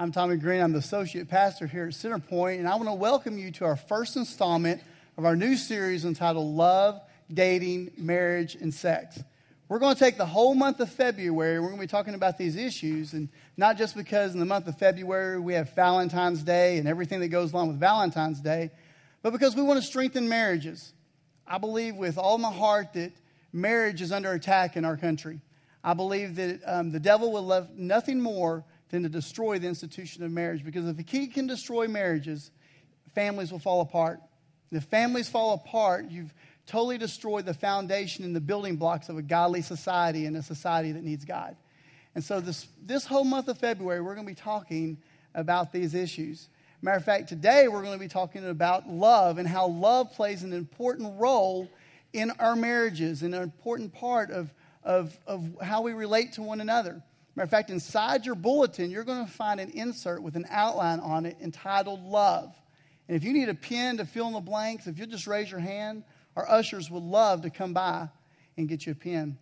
I'm Tommy Green. I'm the associate pastor here at Centerpoint, and I want to welcome you to our first installment of our new series entitled Love, Dating, Marriage, and Sex. We're going to take the whole month of February. We're going to be talking about these issues, and not just because in the month of February we have Valentine's Day and everything that goes along with Valentine's Day, but because we want to strengthen marriages. I believe with all my heart that marriage is under attack in our country. I believe that um, the devil would love nothing more than to destroy the institution of marriage because if he can destroy marriages, families will fall apart. If families fall apart, you've totally destroyed the foundation and the building blocks of a godly society and a society that needs God. And so, this, this whole month of February, we're going to be talking about these issues. Matter of fact, today we're going to be talking about love and how love plays an important role in our marriages and an important part of, of, of how we relate to one another. Matter of fact, inside your bulletin, you're going to find an insert with an outline on it entitled Love. And if you need a pen to fill in the blanks, if you'll just raise your hand, our ushers would love to come by and get you a pen.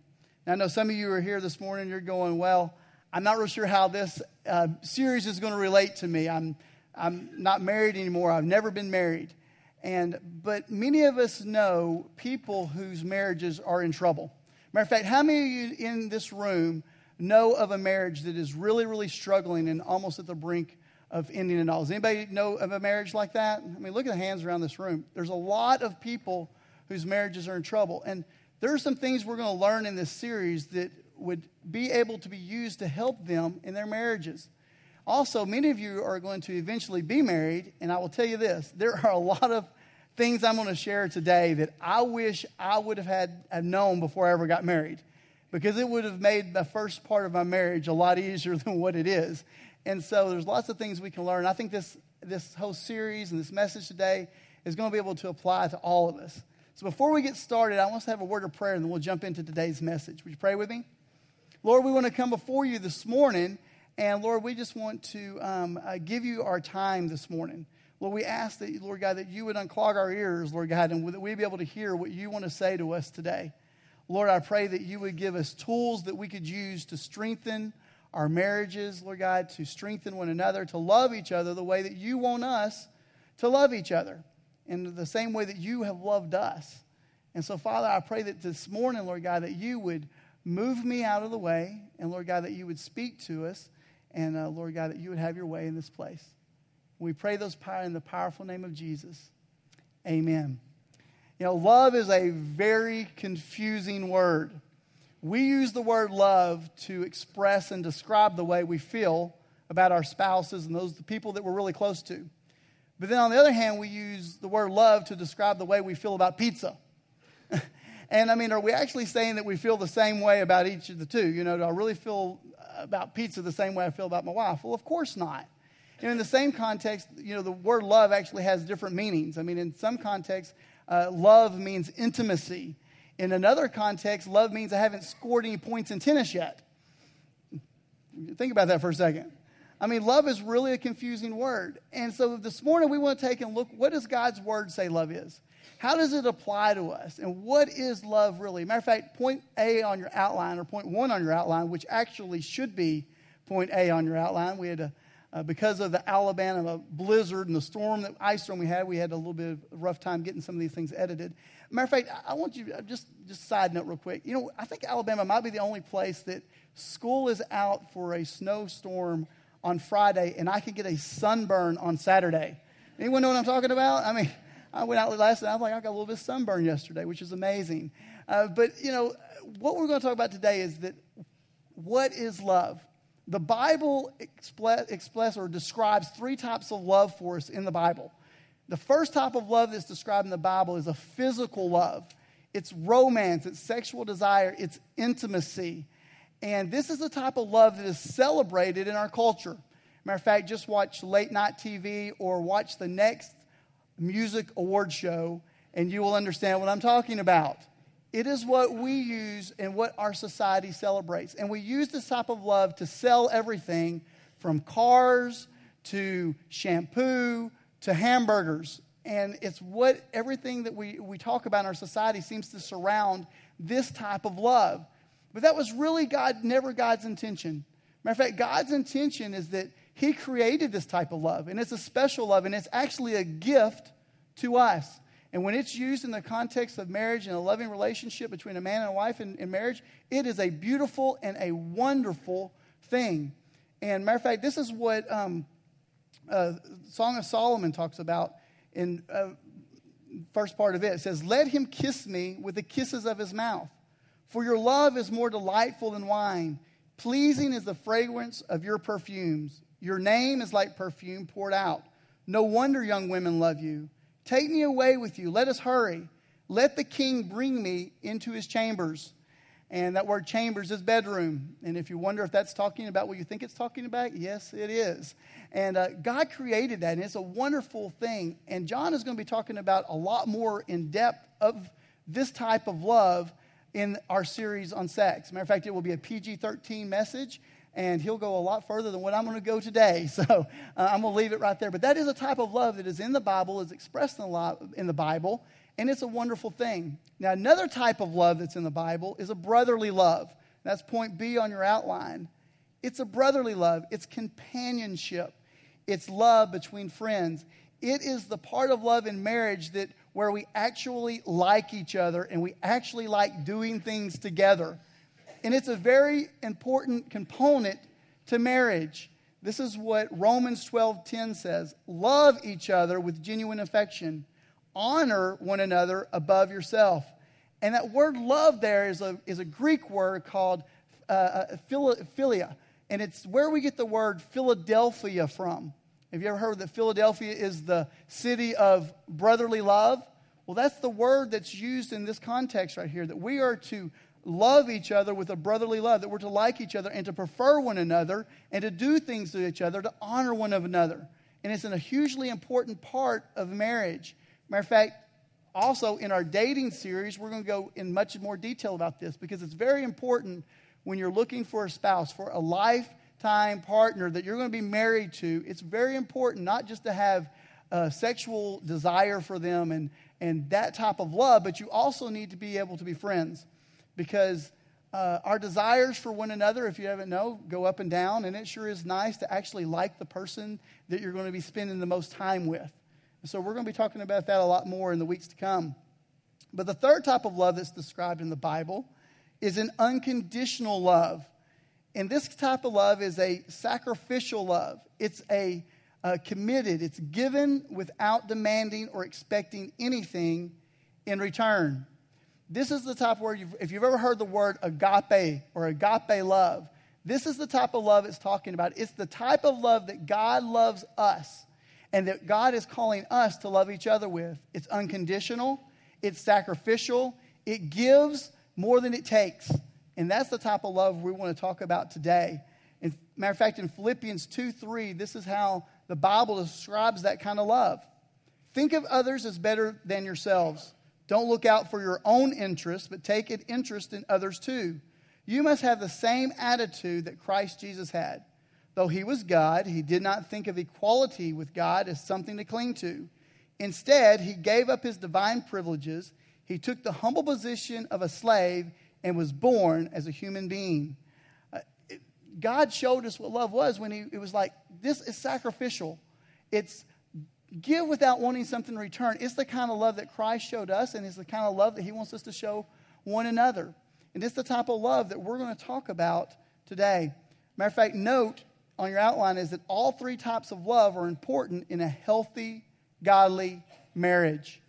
Now, I know some of you are here this morning, you're going, Well, I'm not real sure how this uh, series is going to relate to me. I'm, I'm not married anymore, I've never been married. And, but many of us know people whose marriages are in trouble. Matter of fact, how many of you in this room know of a marriage that is really, really struggling and almost at the brink of ending it all? Does anybody know of a marriage like that? I mean, look at the hands around this room. There's a lot of people whose marriages are in trouble. And there are some things we're going to learn in this series that would be able to be used to help them in their marriages. Also, many of you are going to eventually be married, and I will tell you this there are a lot of things I'm going to share today that I wish I would have had have known before I ever got married because it would have made the first part of my marriage a lot easier than what it is. And so there's lots of things we can learn. I think this, this whole series and this message today is going to be able to apply to all of us. So before we get started, I want to have a word of prayer and then we'll jump into today's message. Would you pray with me? Lord, we want to come before you this morning, and Lord, we just want to um, uh, give you our time this morning. Lord, we ask that, Lord God, that you would unclog our ears, Lord God, and that we'd be able to hear what you want to say to us today. Lord, I pray that you would give us tools that we could use to strengthen our marriages, Lord God, to strengthen one another, to love each other the way that you want us to love each other, in the same way that you have loved us. And so, Father, I pray that this morning, Lord God, that you would move me out of the way, and Lord God, that you would speak to us, and uh, Lord God, that you would have your way in this place. We pray those power in the powerful name of Jesus. Amen. You know, love is a very confusing word. We use the word love to express and describe the way we feel about our spouses and those the people that we're really close to. But then on the other hand, we use the word love to describe the way we feel about pizza. and I mean, are we actually saying that we feel the same way about each of the two? You know, do I really feel about pizza the same way I feel about my wife? Well, of course not. Know, in the same context, you know, the word love actually has different meanings. I mean, in some contexts, uh, love means intimacy. In another context, love means I haven't scored any points in tennis yet. Think about that for a second. I mean, love is really a confusing word. And so this morning we want to take and look what does God's word say love is? How does it apply to us? And what is love really? Matter of fact, point A on your outline, or point one on your outline, which actually should be point A on your outline. We had a uh, because of the Alabama blizzard and the storm, that ice storm we had, we had a little bit of a rough time getting some of these things edited. Matter of fact, I want you uh, just just side note real quick. You know, I think Alabama might be the only place that school is out for a snowstorm on Friday, and I can get a sunburn on Saturday. Anyone know what I'm talking about? I mean, I went out last night. I was like, I got a little bit of sunburn yesterday, which is amazing. Uh, but you know, what we're going to talk about today is that what is love? The Bible express or describes three types of love for us in the Bible. The first type of love that's described in the Bible is a physical love. It's romance, it's sexual desire, it's intimacy. And this is the type of love that is celebrated in our culture. Matter of fact, just watch late night TV or watch the next music award show, and you will understand what I'm talking about. It is what we use and what our society celebrates. And we use this type of love to sell everything from cars to shampoo to hamburgers. And it's what everything that we, we talk about in our society seems to surround this type of love. But that was really God, never God's intention. Matter of fact, God's intention is that He created this type of love, and it's a special love, and it's actually a gift to us. And when it's used in the context of marriage and a loving relationship between a man and a wife in, in marriage, it is a beautiful and a wonderful thing. And matter of fact, this is what um, uh, Song of Solomon talks about in uh, first part of it. It says, "Let him kiss me with the kisses of his mouth, for your love is more delightful than wine. Pleasing is the fragrance of your perfumes. Your name is like perfume poured out. No wonder young women love you. Take me away with you. Let us hurry. Let the king bring me into his chambers." And that word chambers is bedroom. And if you wonder if that's talking about what you think it's talking about, yes, it is. And uh, God created that, and it's a wonderful thing. And John is going to be talking about a lot more in depth of this type of love in our series on sex. Matter of fact, it will be a PG 13 message, and he'll go a lot further than what I'm going to go today. So uh, I'm going to leave it right there. But that is a type of love that is in the Bible, is expressed in the, in the Bible, and it's a wonderful thing. Now, another type of love that's in the Bible is a brotherly love. That's point B on your outline. It's a brotherly love, it's companionship, it's love between friends. It is the part of love in marriage that where we actually like each other and we actually like doing things together. And it's a very important component to marriage. This is what Romans 12:10 says, love each other with genuine affection honor one another above yourself. And that word love there is a, is a Greek word called uh, uh philia, and it's where we get the word Philadelphia from. Have you ever heard that Philadelphia is the city of brotherly love? Well, that's the word that's used in this context right here that we are to love each other with a brotherly love, that we're to like each other and to prefer one another and to do things to each other, to honor one another. And it's a hugely important part of marriage. Matter of fact, also in our dating series, we're going to go in much more detail about this because it's very important when you're looking for a spouse, for a lifetime partner that you're going to be married to. It's very important not just to have a sexual desire for them and, and that type of love, but you also need to be able to be friends because uh, our desires for one another, if you haven't know, go up and down, and it sure is nice to actually like the person that you're going to be spending the most time with. So we're going to be talking about that a lot more in the weeks to come. But the third type of love that's described in the Bible is an unconditional love. And this type of love is a sacrificial love. It's a committed, it's given without demanding or expecting anything in return. This is the type of word, you've, if you've ever heard the word agape or agape love, this is the type of love it's talking about. It's the type of love that God loves us and that God is calling us to love each other with. It's unconditional, it's sacrificial, it gives more than it takes. And that's the type of love we want to talk about today. And matter of fact, in Philippians 2 3, this is how the Bible describes that kind of love. Think of others as better than yourselves. Don't look out for your own interests, but take an interest in others too. You must have the same attitude that Christ Jesus had. Though he was God, he did not think of equality with God as something to cling to. Instead, he gave up his divine privileges. He took the humble position of a slave and was born as a human being. Uh, God showed us what love was when he, it was like, this is sacrificial. It's give without wanting something in return. It's the kind of love that Christ showed us, and it's the kind of love that he wants us to show one another. And it's the type of love that we're going to talk about today. Matter of fact, note on your outline is that all three types of love are important in a healthy, godly marriage.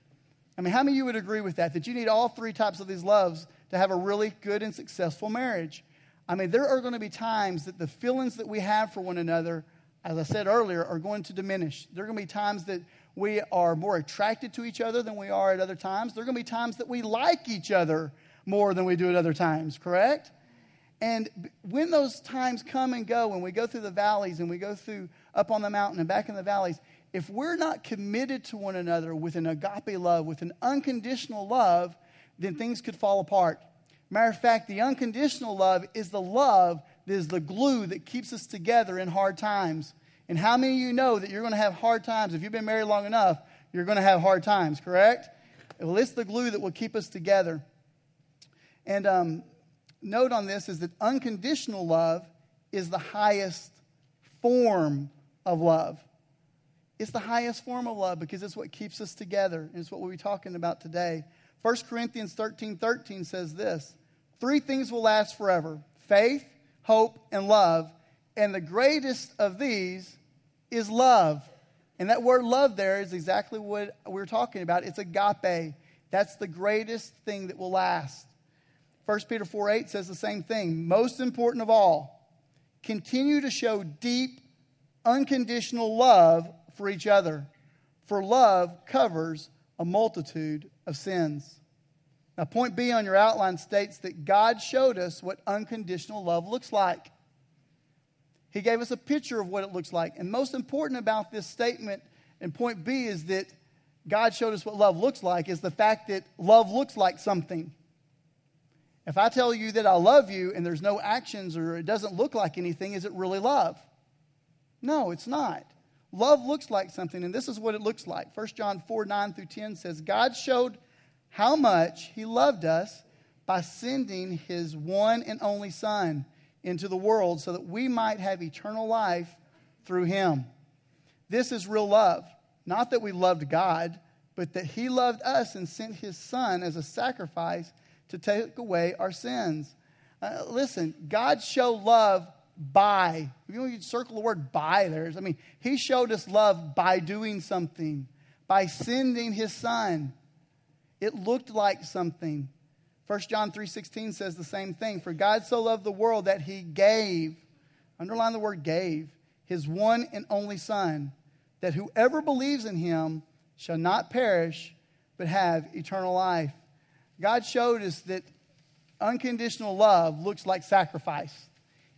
I mean, how many of you would agree with that? That you need all three types of these loves to have a really good and successful marriage. I mean, there are going to be times that the feelings that we have for one another, as I said earlier, are going to diminish. There are going to be times that we are more attracted to each other than we are at other times. There are going to be times that we like each other more than we do at other times, correct? And when those times come and go, when we go through the valleys and we go through up on the mountain and back in the valleys, if we're not committed to one another with an agape love, with an unconditional love, then things could fall apart. Matter of fact, the unconditional love is the love that is the glue that keeps us together in hard times. And how many of you know that you're going to have hard times? If you've been married long enough, you're going to have hard times, correct? Well, it's the glue that will keep us together. And um, note on this is that unconditional love is the highest form of love. It's the highest form of love because it's what keeps us together. And it's what we'll be talking about today. 1 Corinthians 13 13 says this Three things will last forever faith, hope, and love. And the greatest of these is love. And that word love there is exactly what we're talking about. It's agape. That's the greatest thing that will last. 1 Peter 4 8 says the same thing. Most important of all, continue to show deep, unconditional love for each other, for love covers a multitude of sins. Now, point B on your outline states that God showed us what unconditional love looks like. He gave us a picture of what it looks like. And most important about this statement and point B is that God showed us what love looks like is the fact that love looks like something. If I tell you that I love you and there's no actions or it doesn't look like anything, is it really love? No, it's not. Love looks like something, and this is what it looks like. 1 John 4 9 through 10 says, God showed how much He loved us by sending His one and only Son into the world so that we might have eternal life through him. This is real love. Not that we loved God, but that he loved us and sent his son as a sacrifice to take away our sins. Uh, listen, God showed love by. You know, you circle the word by there. I mean, he showed us love by doing something, by sending his son. It looked like something. 1 John 3:16 says the same thing. For God so loved the world that he gave, underline the word gave, his one and only son, that whoever believes in him shall not perish but have eternal life. God showed us that unconditional love looks like sacrifice.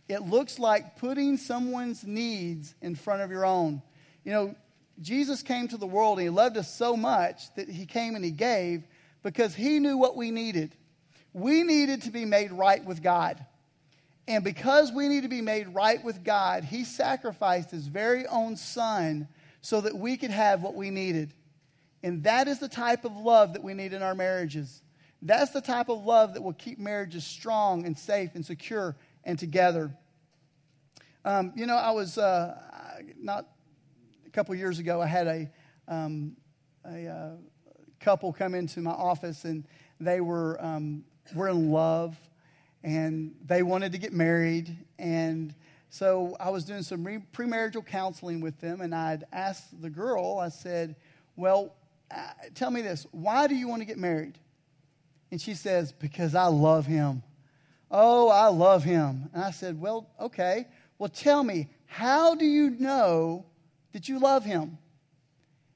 It looks like putting someone's needs in front of your own. You know, Jesus came to the world and he loved us so much that he came and he gave because he knew what we needed. We needed to be made right with God. And because we need to be made right with God, He sacrificed His very own Son so that we could have what we needed. And that is the type of love that we need in our marriages. That's the type of love that will keep marriages strong and safe and secure and together. Um, you know, I was uh, not a couple years ago, I had a, um, a uh, couple come into my office and they were um, were in love and they wanted to get married. And so I was doing some premarital counseling with them, and I'd asked the girl, I said, Well, uh, tell me this, why do you want to get married? And she says, Because I love him. Oh, I love him. And I said, Well, okay. Well, tell me, how do you know that you love him?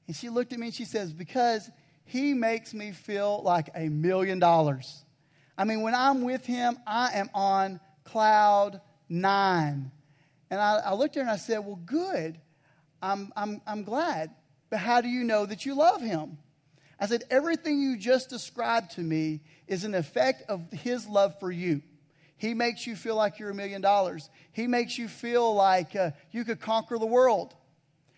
And she looked at me and she says, Because he makes me feel like a million dollars. I mean, when I'm with him, I am on cloud nine. And I, I looked at her and I said, Well, good. I'm, I'm, I'm glad. But how do you know that you love him? I said, Everything you just described to me is an effect of his love for you. He makes you feel like you're a million dollars. He makes you feel like uh, you could conquer the world.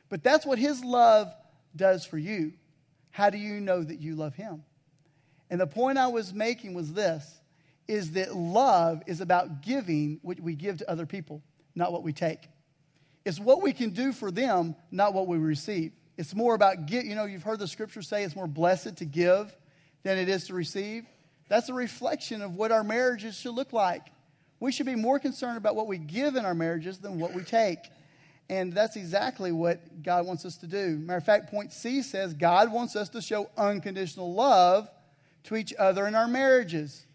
But that's what his love does for you. How do you know that you love him? And the point I was making was this is that love is about giving what we give to other people, not what we take. It's what we can do for them, not what we receive. It's more about get, you know, you've heard the scripture say it's more blessed to give than it is to receive. That's a reflection of what our marriages should look like. We should be more concerned about what we give in our marriages than what we take. And that's exactly what God wants us to do. Matter of fact, point C says God wants us to show unconditional love to each other in our marriages.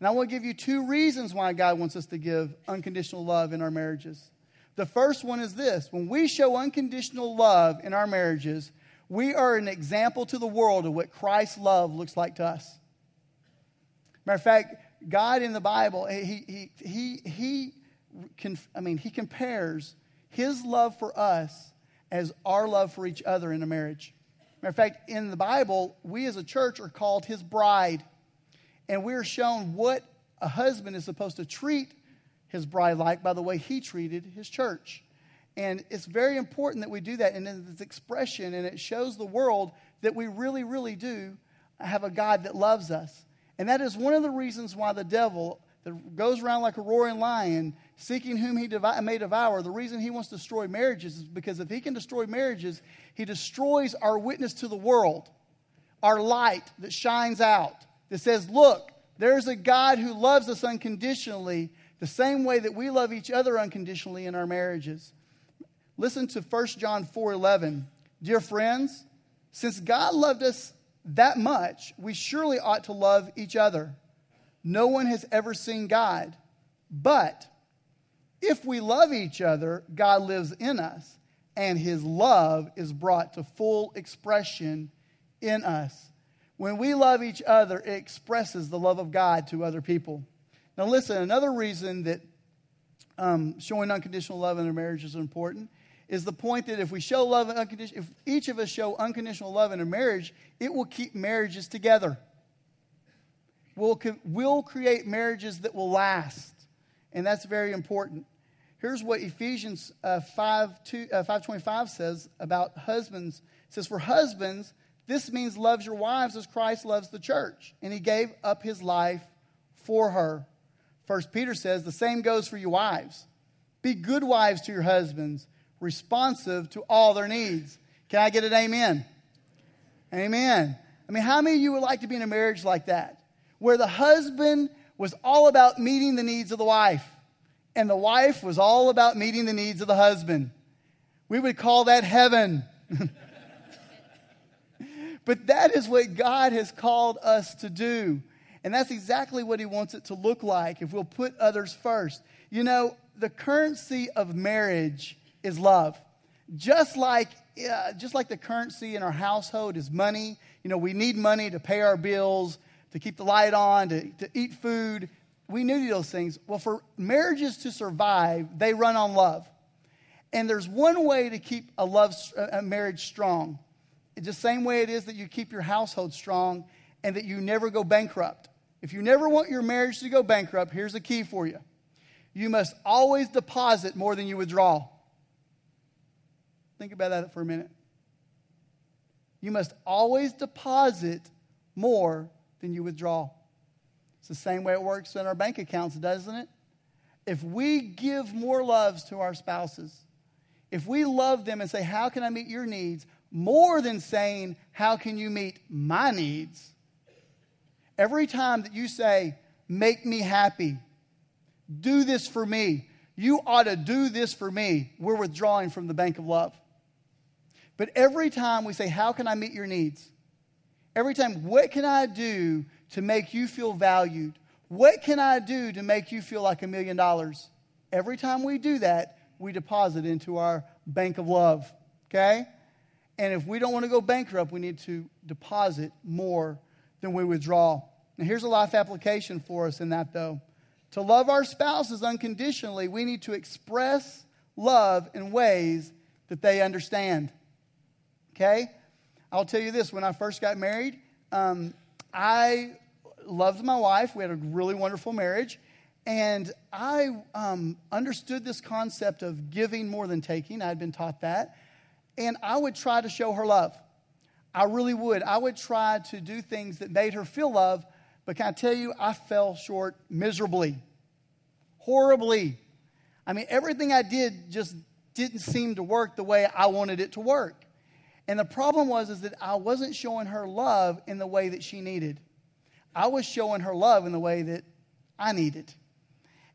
And I want to give you two reasons why God wants us to give unconditional love in our marriages. The first one is this when we show unconditional love in our marriages, we are an example to the world of what Christ's love looks like to us. Matter of fact, God in the Bible, he, he, he, he, I mean, he compares his love for us as our love for each other in a marriage. Matter of fact, in the Bible, we as a church are called his bride. And we're shown what a husband is supposed to treat his bride like by the way he treated his church. And it's very important that we do that. And it's expression, and it shows the world that we really, really do have a God that loves us. And that is one of the reasons why the devil that goes around like a roaring lion seeking whom he devi- may devour. The reason he wants to destroy marriages is because if he can destroy marriages, he destroys our witness to the world, our light that shines out, that says, Look, there's a God who loves us unconditionally, the same way that we love each other unconditionally in our marriages. Listen to 1 John 4 11. Dear friends, since God loved us that much, we surely ought to love each other. No one has ever seen God. But if we love each other, God lives in us, and his love is brought to full expression in us. When we love each other, it expresses the love of God to other people. Now, listen, another reason that um, showing unconditional love in a marriage is important is the point that if we show love unconditional, if each of us show unconditional love in a marriage, it will keep marriages together. We'll, we'll create marriages that will last. And that's very important. Here's what Ephesians uh, 5, 2, uh, 5.25 says about husbands. It says, For husbands, this means loves your wives as Christ loves the church, and he gave up his life for her. First Peter says, The same goes for you wives. Be good wives to your husbands, responsive to all their needs. Can I get an amen? Amen. I mean, how many of you would like to be in a marriage like that? Where the husband was all about meeting the needs of the wife, and the wife was all about meeting the needs of the husband. We would call that heaven. but that is what God has called us to do. And that's exactly what He wants it to look like if we'll put others first. You know, the currency of marriage is love. Just like, uh, just like the currency in our household is money, you know, we need money to pay our bills, to keep the light on, to, to eat food. We knew those things. Well, for marriages to survive, they run on love. And there's one way to keep a love a marriage strong. It's the same way it is that you keep your household strong and that you never go bankrupt. If you never want your marriage to go bankrupt, here's the key for you. You must always deposit more than you withdraw. Think about that for a minute. You must always deposit more than you withdraw. It's the same way it works in our bank accounts, doesn't it? If we give more loves to our spouses, if we love them and say, How can I meet your needs? more than saying, How can you meet my needs? Every time that you say, Make me happy, do this for me, you ought to do this for me, we're withdrawing from the bank of love. But every time we say, How can I meet your needs? Every time, what can I do to make you feel valued? What can I do to make you feel like a million dollars? Every time we do that, we deposit into our bank of love. Okay? And if we don't want to go bankrupt, we need to deposit more than we withdraw. Now, here's a life application for us in that, though. To love our spouses unconditionally, we need to express love in ways that they understand. Okay? I'll tell you this when I first got married, um, I loved my wife. We had a really wonderful marriage. And I um, understood this concept of giving more than taking. I had been taught that. And I would try to show her love. I really would. I would try to do things that made her feel love. But can I tell you, I fell short miserably, horribly. I mean, everything I did just didn't seem to work the way I wanted it to work. And the problem was is that I wasn't showing her love in the way that she needed. I was showing her love in the way that I needed.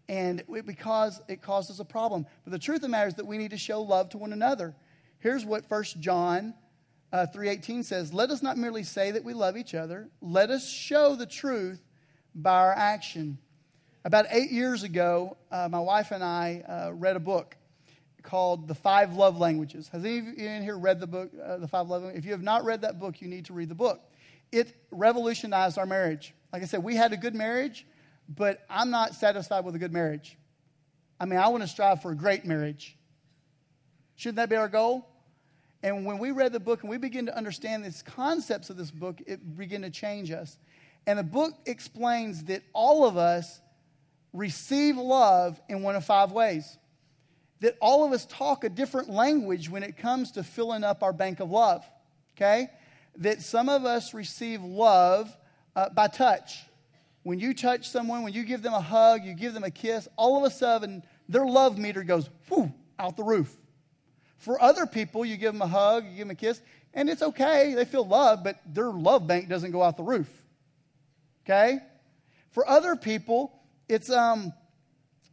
And it, because it causes a problem. But the truth of the matter is that we need to show love to one another. Here's what 1 John uh, 3.18 says, Let us not merely say that we love each other. Let us show the truth by our action. About eight years ago, uh, my wife and I uh, read a book called The Five Love Languages. Has any of you in here read the book, uh, The Five Love Languages? If you have not read that book, you need to read the book. It revolutionized our marriage. Like I said, we had a good marriage, but I'm not satisfied with a good marriage. I mean, I want to strive for a great marriage. Shouldn't that be our goal? And when we read the book and we begin to understand these concepts of this book, it began to change us. And the book explains that all of us receive love in one of five ways that all of us talk a different language when it comes to filling up our bank of love. Okay? That some of us receive love uh, by touch. When you touch someone, when you give them a hug, you give them a kiss, all of a sudden, their love meter goes whoo, out the roof. For other people, you give them a hug, you give them a kiss, and it's okay. They feel love, but their love bank doesn't go out the roof. Okay? For other people, it's, um,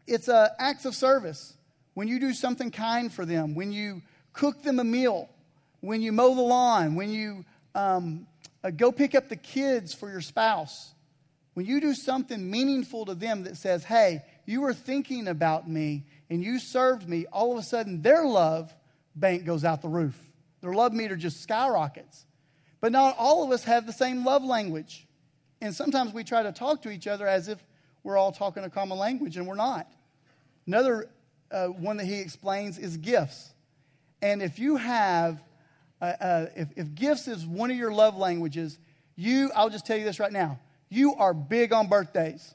it's uh, acts of service. When you do something kind for them, when you cook them a meal, when you mow the lawn, when you um, uh, go pick up the kids for your spouse, when you do something meaningful to them that says, hey, you were thinking about me and you served me, all of a sudden their love bank goes out the roof. Their love meter just skyrockets. But not all of us have the same love language. And sometimes we try to talk to each other as if we're all talking a common language, and we're not. Another uh, one that he explains is gifts. And if you have, uh, uh, if, if gifts is one of your love languages, you, I'll just tell you this right now, you are big on birthdays.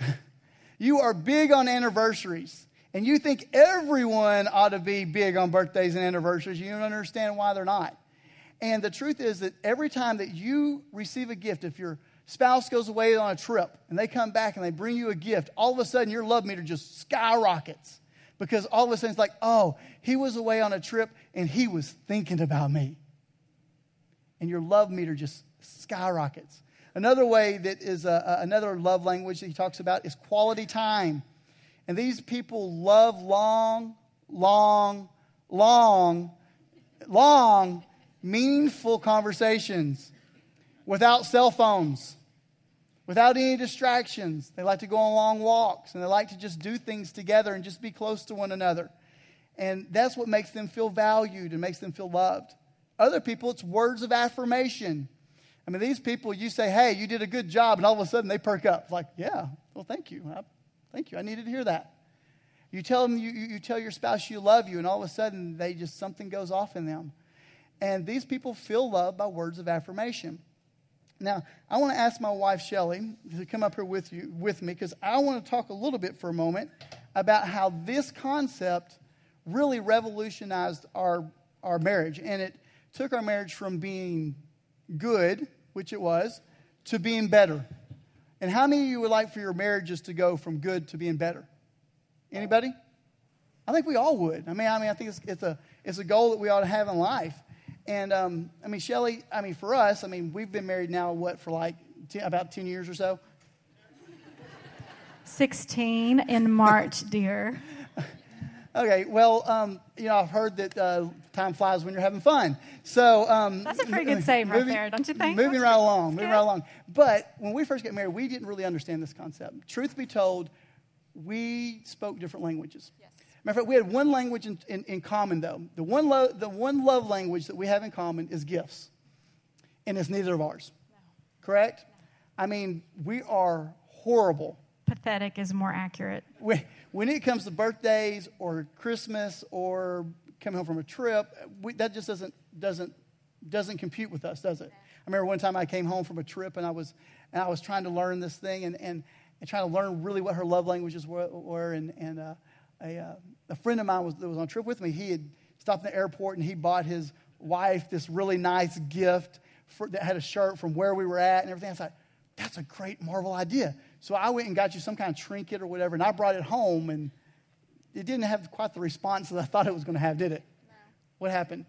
you are big on anniversaries. And you think everyone ought to be big on birthdays and anniversaries. You don't understand why they're not. And the truth is that every time that you receive a gift, if your spouse goes away on a trip and they come back and they bring you a gift, all of a sudden your love meter just skyrockets. Because all of a sudden it's like, oh, he was away on a trip and he was thinking about me. And your love meter just skyrockets. Another way that is a, a, another love language that he talks about is quality time. And these people love long, long, long, long, meaningful conversations without cell phones, without any distractions. They like to go on long walks and they like to just do things together and just be close to one another. And that's what makes them feel valued and makes them feel loved. Other people, it's words of affirmation. I mean, these people, you say, hey, you did a good job, and all of a sudden they perk up. Like, yeah, well, thank you. I, thank you. I needed to hear that. You tell them, you, you tell your spouse you love you, and all of a sudden they just, something goes off in them. And these people feel loved by words of affirmation. Now, I want to ask my wife, Shelly, to come up here with, you, with me because I want to talk a little bit for a moment about how this concept really revolutionized our, our marriage. And it took our marriage from being good which it was, to being better. And how many of you would like for your marriages to go from good to being better? Anybody? I think we all would. I mean, I mean, I think it's, it's a it's a goal that we ought to have in life. And um, I mean, Shelly, I mean, for us, I mean, we've been married now what for like ten, about ten years or so. Sixteen in March, dear. Okay, well, um, you know, I've heard that uh, time flies when you're having fun. So um, that's a pretty good saying right moving, there, don't you think? Moving right along, moving right along. But when we first got married, we didn't really understand this concept. Truth be told, we spoke different languages. Yes. Matter of fact, we had one language in, in, in common, though. The one, lo- the one love language that we have in common is gifts, and it's neither of ours. No. Correct? No. I mean, we are horrible. Pathetic is more accurate. We, when it comes to birthdays or Christmas or coming home from a trip, we, that just doesn't, doesn't, doesn't compute with us, does it? I remember one time I came home from a trip and I was, and I was trying to learn this thing and, and, and trying to learn really what her love languages were. were and and uh, a, uh, a friend of mine was, that was on a trip with me, he had stopped in the airport and he bought his wife this really nice gift for, that had a shirt from where we were at and everything. I was like, that's a great Marvel idea. So I went and got you some kind of trinket or whatever, and I brought it home, and it didn't have quite the response that I thought it was going to have, did it? No. What happened?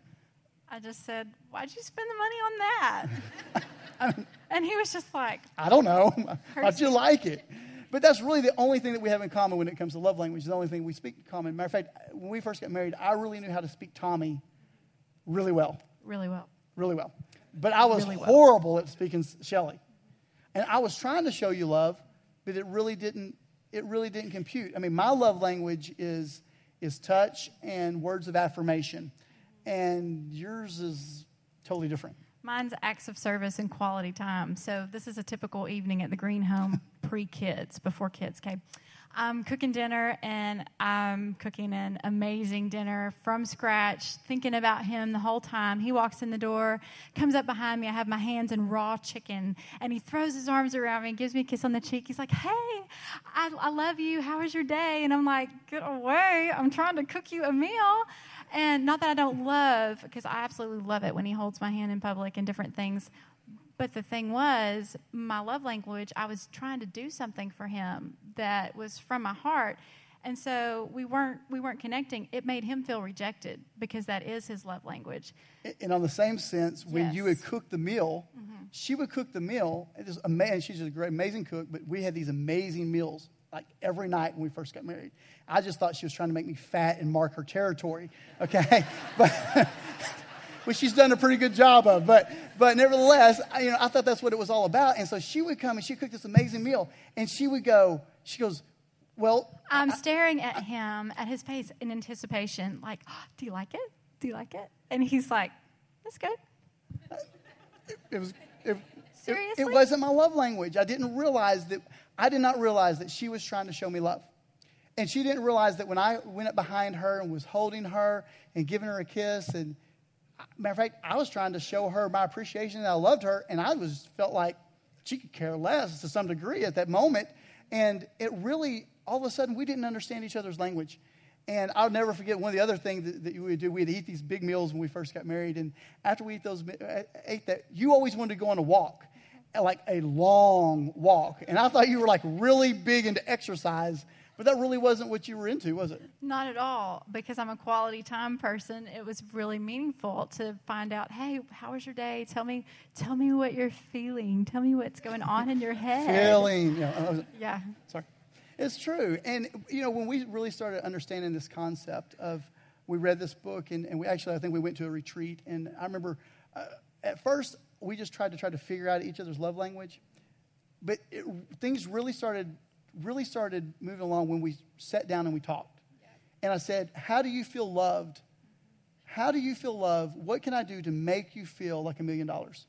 I just said, Why'd you spend the money on that? I mean, and he was just like, I don't know. How'd you like it? But that's really the only thing that we have in common when it comes to love language, the only thing we speak in common. Matter of fact, when we first got married, I really knew how to speak Tommy really well. Really well. Really well. But I was really well. horrible at speaking Shelly. And I was trying to show you love, but it really didn't it really didn't compute. I mean, my love language is is touch and words of affirmation. And yours is totally different. Mine's acts of service and quality time. So this is a typical evening at the Green Home pre-kids, before kids came. I'm cooking dinner and I'm cooking an amazing dinner from scratch, thinking about him the whole time. He walks in the door, comes up behind me. I have my hands in raw chicken, and he throws his arms around me gives me a kiss on the cheek. He's like, Hey, I, I love you. How was your day? And I'm like, Get away. I'm trying to cook you a meal. And not that I don't love, because I absolutely love it when he holds my hand in public and different things. But the thing was, my love language, I was trying to do something for him that was from my heart. And so we weren't we weren't connecting. It made him feel rejected because that is his love language. And on the same sense, when you would cook the meal, Mm-hmm. she would cook the meal. It is amazing. She's a great, amazing cook, but we had these amazing meals like every night when we first got married. I just thought she was trying to make me fat and mark her territory. Okay, but which she's done a pretty good job of. But but nevertheless, I, you know, I thought that's what it was all about. And so she would come and she cooked this amazing meal, and she would go. She goes, well. I'm staring at him, at his face in anticipation, like, "Oh, Do you like it? Do you like it? And he's like, That's good. it was it, it, Seriously? it wasn't my love language. I didn't realize that I did not realize that she was trying to show me love. And she didn't realize that when I went up behind her and was holding her and giving her a kiss and matter of fact, I was trying to show her my appreciation that I loved her and I was felt like she could care less to some degree at that moment. And it really all of a sudden we didn't understand each other's language. And I'll never forget one of the other things that, that we would do. We'd eat these big meals when we first got married. And after we ate those, ate that, you always wanted to go on a walk, like a long walk. And I thought you were like really big into exercise, but that really wasn't what you were into, was it? Not at all, because I'm a quality time person. It was really meaningful to find out, hey, how was your day? Tell me, tell me what you're feeling. Tell me what's going on in your head. Feeling, you know, I was- Yeah. Sorry. It's true. And, you know, when we really started understanding this concept of, we read this book, and, and we actually, I think we went to a retreat. And I remember uh, at first, we just tried to try to figure out each other's love language. But it, things really started, really started moving along when we sat down and we talked. And I said, How do you feel loved? How do you feel loved? What can I do to make you feel like a million dollars?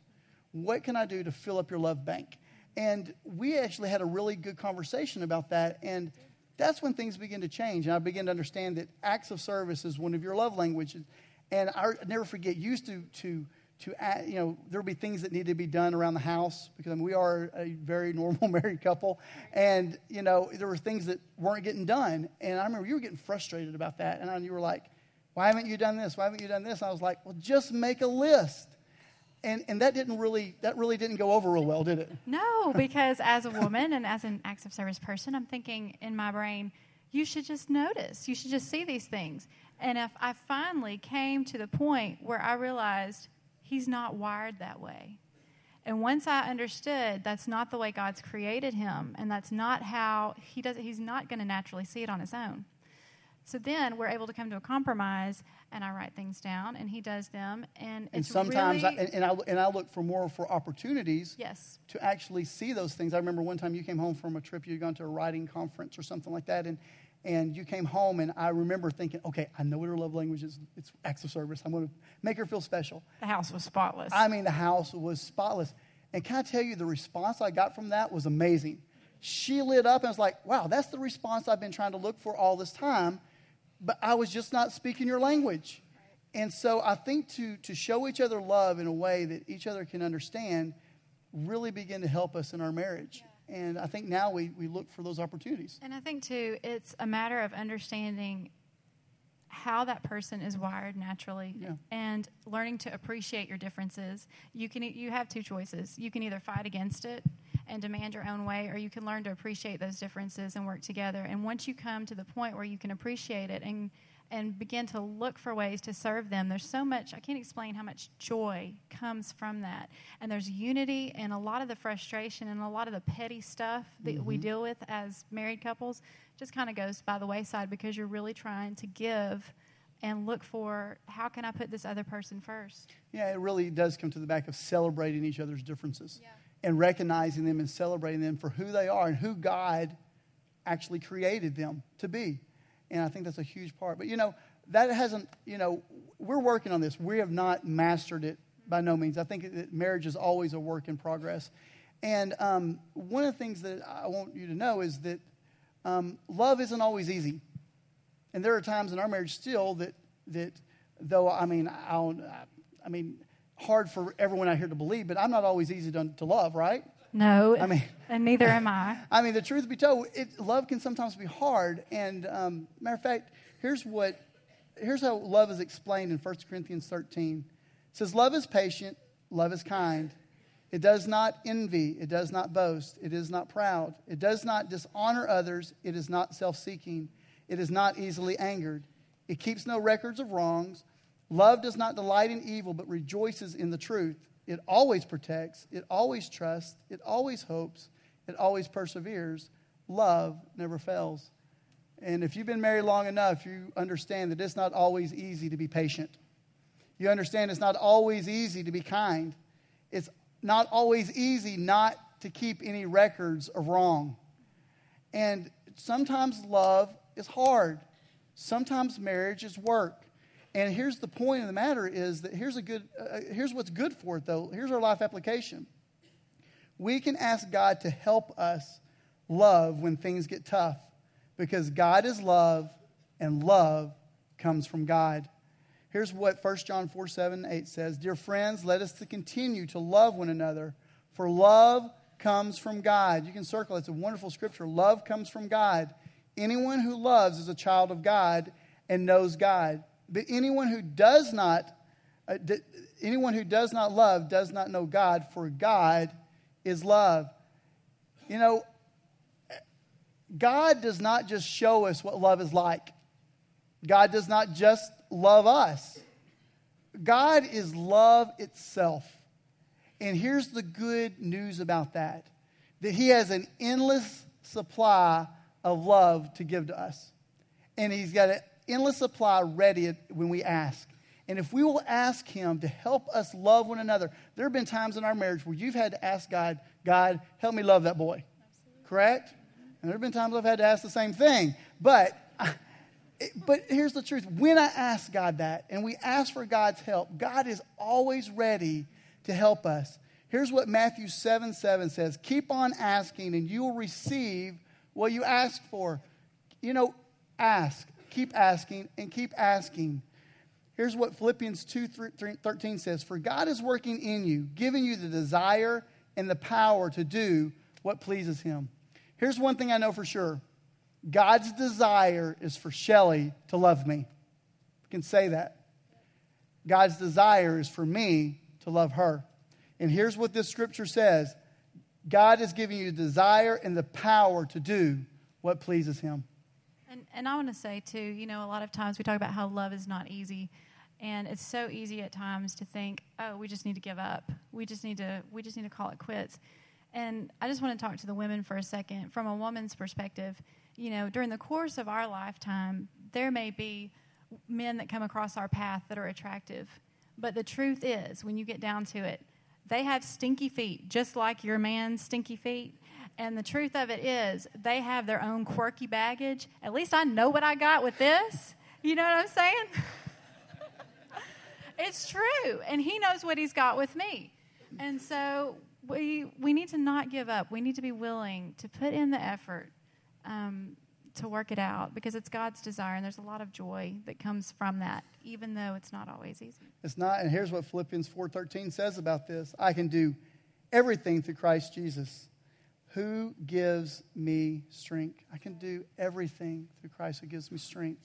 What can I do to fill up your love bank? And we actually had a really good conversation about that. And that's when things begin to change. And I began to understand that acts of service is one of your love languages. And I never forget, used to, to, to add, you know, there would be things that needed to be done around the house because I mean, we are a very normal married couple. And, you know, there were things that weren't getting done. And I remember you were getting frustrated about that. And you were like, why haven't you done this? Why haven't you done this? And I was like, well, just make a list. And, and that didn't really, that really didn't go over real well, did it? No, because as a woman and as an acts of service person, I'm thinking in my brain, you should just notice. You should just see these things. And if I finally came to the point where I realized he's not wired that way. And once I understood that's not the way God's created him, and that's not how he does it, he's not going to naturally see it on his own. So then we're able to come to a compromise, and I write things down, and he does them, and And sometimes, really, I, and, and, I, and I look for more for opportunities yes, to actually see those things. I remember one time you came home from a trip, you had gone to a writing conference or something like that, and, and you came home, and I remember thinking, okay, I know what her love language is. It's acts of service. I'm going to make her feel special. the house was spotless. I mean, the house was spotless. And can I tell you, the response I got from that was amazing. She lit up and was like, wow, that's the response I've been trying to look for all this time, but I was just not speaking your language. And so I think to, to show each other love in a way that each other can understand really begin to help us in our marriage. And I think now we, we look for those opportunities. And I think too, it's a matter of understanding how that person is wired naturally Yeah. and learning to appreciate your differences. You can you have two choices. You can either fight against it and demand your own way or you can learn to appreciate those differences and work together. And once you come to the point where you can appreciate it and and begin to look for ways to serve them. There's so much, I can't explain how much joy comes from that. And there's unity and a lot of the frustration and a lot of the petty stuff that we mm-hmm. deal with as married couples just kind of goes by the wayside because you're really trying to give and look for how can I put this other person first. Yeah, it really does come to the back of celebrating each other's differences and recognizing them and celebrating them for who they are and who God actually created them to be. And I think that's a huge part. But, you know, that hasn't, you know, we're working on this. We have not mastered it by no means. I think that marriage is always a work in progress. And um, one of the things that I want you to know is that um, love isn't always easy. And there are times in our marriage still that, that though, I mean, I, I mean, hard for everyone out here to believe, but I'm not always easy to, to love, right? No, I mean- and neither am I. I mean, the truth be told, it, love can sometimes be hard. And um, matter of fact, here's what, here's how love is explained in 1 Corinthians 13. It says, "Love is patient, love is kind. It does not envy, it does not boast, it is not proud, it does not dishonor others, it is not self-seeking, It is not easily angered. It keeps no records of wrongs. Love does not delight in evil, but rejoices in the truth. It always protects. It always trusts. It always hopes. It always perseveres. Love never fails. And if you've been married long enough, you understand that it's not always easy to be patient. You understand it's not always easy to be kind. It's not always easy not to keep any records of wrong. And sometimes love is hard. Sometimes marriage is work. And here's the point of the matter is that here's a good uh, here's what's good for it though. Here's our life application. We can ask God to help us love when things get tough because God is love and love comes from God. Here's what 1 John 4 7 8 says Dear friends, let us to continue to love one another, for love comes from God. You can circle it's a wonderful scripture. Love comes from God. Anyone who loves is a child of God and knows God. But anyone who does not uh, d- anyone who does not love does not know God, for God is love. You know, God does not just show us what love is like. God does not just love us. God is love itself. And here's the good news about that that He has an endless supply of love to give to us. And He's got an endless supply ready when we ask. And if we will ask Him to help us love one another, there have been times in our marriage where you've had to ask God, God, help me love that boy. Absolutely. Correct? And there have been times I've had to ask the same thing. But, but here's the truth when I ask God that and we ask for God's help, God is always ready to help us. Here's what Matthew 7 7 says Keep on asking, and you will receive what you ask for. You know, ask, keep asking, and keep asking. Here's what Philippians 2 13 says For God is working in you, giving you the desire and the power to do what pleases Him. Here's one thing I know for sure God's desire is for Shelly to love me. I can say that. God's desire is for me to love her. And here's what this scripture says God is giving you the desire and the power to do what pleases Him. And, and I want to say, too, you know, a lot of times we talk about how love is not easy. And it's so easy at times to think, oh, we just need to give up. We just need to, we just need to call it quits. And I just want to talk to the women for a second. From a woman's perspective, you know, during the course of our lifetime, there may be men that come across our path that are attractive. But the truth is, when you get down to it, they have stinky feet, just like your man's stinky feet. And the truth of it is, they have their own quirky baggage. At least I know what I got with this. You know what I'm saying? it's true. And he knows what he's got with me. And so we, we need to not give up. We need to be willing to put in the effort um, to work it out because it's God's desire, and there's a lot of joy that comes from that, even though it's not always easy. It's not, and here's what Philippians 4:13 says about this: I can do everything through Christ Jesus, who gives me strength. I can do everything through Christ who gives me strength.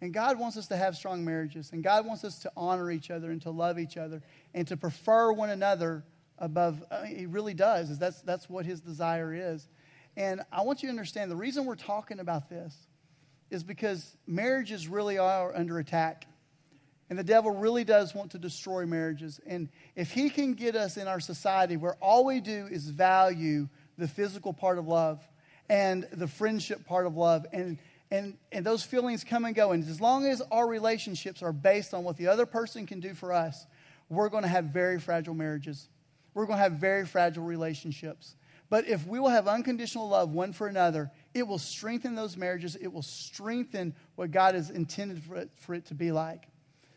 And God wants us to have strong marriages, and God wants us to honor each other and to love each other and to prefer one another above. I mean, he really does. Is that's that's what His desire is. And I want you to understand the reason we're talking about this is because marriages really are under attack. And the devil really does want to destroy marriages. And if he can get us in our society where all we do is value the physical part of love and the friendship part of love, and, and, and those feelings come and go, and as long as our relationships are based on what the other person can do for us, we're going to have very fragile marriages. We're going to have very fragile relationships. But if we will have unconditional love one for another, it will strengthen those marriages. It will strengthen what God has intended for it, for it to be like.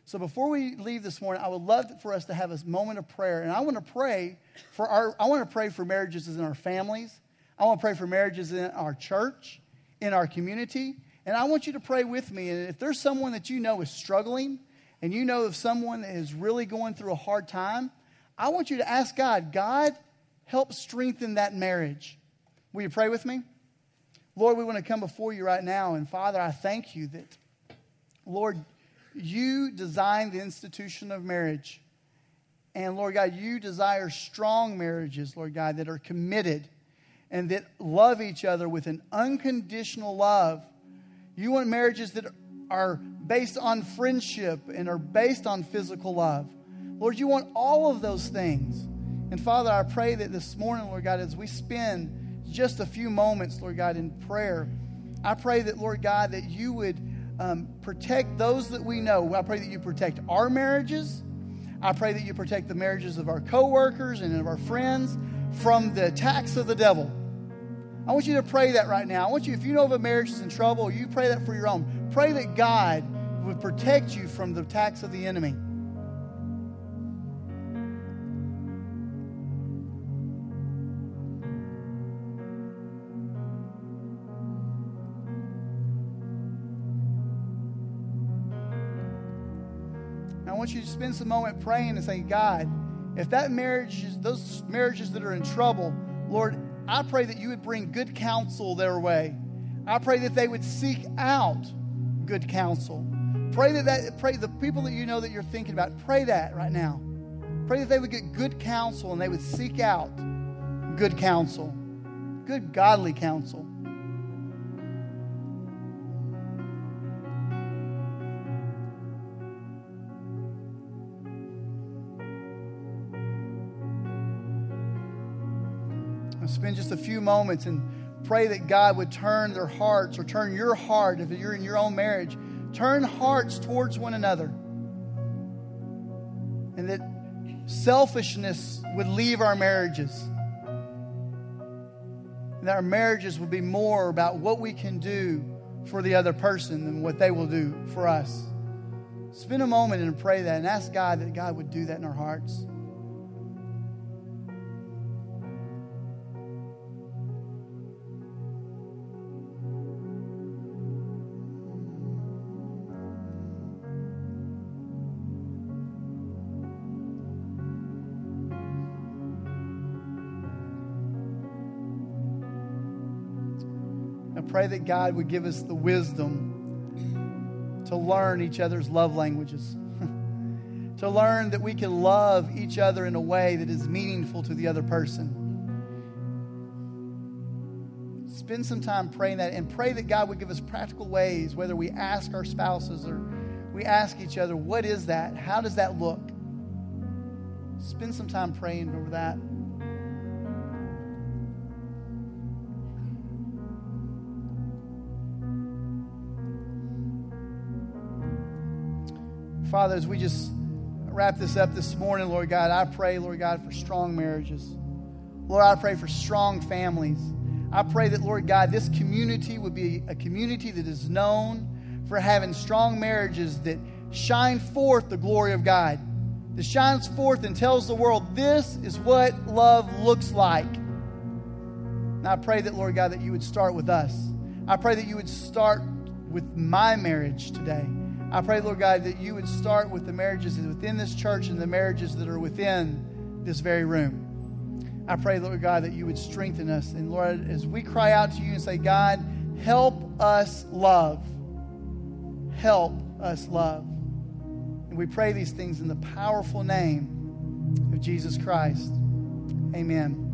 So before we leave this morning, I would love for us to have a moment of prayer. And I want to pray for our I want to pray for marriages in our families. I want to pray for marriages in our church, in our community. And I want you to pray with me. And if there's someone that you know is struggling, and you know of someone that is really going through a hard time, I want you to ask God, God, help strengthen that marriage. Will you pray with me? Lord, we want to come before you right now. And Father, I thank you that, Lord, you designed the institution of marriage. And Lord God, you desire strong marriages, Lord God, that are committed and that love each other with an unconditional love. You want marriages that are based on friendship and are based on physical love. Lord, you want all of those things. And Father, I pray that this morning, Lord God, as we spend just a few moments, Lord God, in prayer, I pray that, Lord God, that you would um, protect those that we know. I pray that you protect our marriages. I pray that you protect the marriages of our coworkers and of our friends from the attacks of the devil. I want you to pray that right now. I want you, if you know of a marriage is in trouble, you pray that for your own. Pray that God would protect you from the attacks of the enemy. Spend some moment praying and saying, God, if that marriage is those marriages that are in trouble, Lord, I pray that you would bring good counsel their way. I pray that they would seek out good counsel. Pray that, that pray the people that you know that you're thinking about, pray that right now. Pray that they would get good counsel and they would seek out good counsel, good godly counsel. Spend just a few moments and pray that God would turn their hearts or turn your heart, if you're in your own marriage, turn hearts towards one another. And that selfishness would leave our marriages. And that our marriages would be more about what we can do for the other person than what they will do for us. Spend a moment and pray that and ask God that God would do that in our hearts. Pray that God would give us the wisdom to learn each other's love languages, to learn that we can love each other in a way that is meaningful to the other person. Spend some time praying that and pray that God would give us practical ways, whether we ask our spouses or we ask each other, What is that? How does that look? Spend some time praying over that. Father, as we just wrap this up this morning, Lord God, I pray, Lord God, for strong marriages. Lord, I pray for strong families. I pray that, Lord God, this community would be a community that is known for having strong marriages that shine forth the glory of God, that shines forth and tells the world this is what love looks like. And I pray that, Lord God, that you would start with us. I pray that you would start with my marriage today. I pray, Lord God, that you would start with the marriages within this church and the marriages that are within this very room. I pray, Lord God, that you would strengthen us. And Lord, as we cry out to you and say, God, help us love. Help us love. And we pray these things in the powerful name of Jesus Christ. Amen.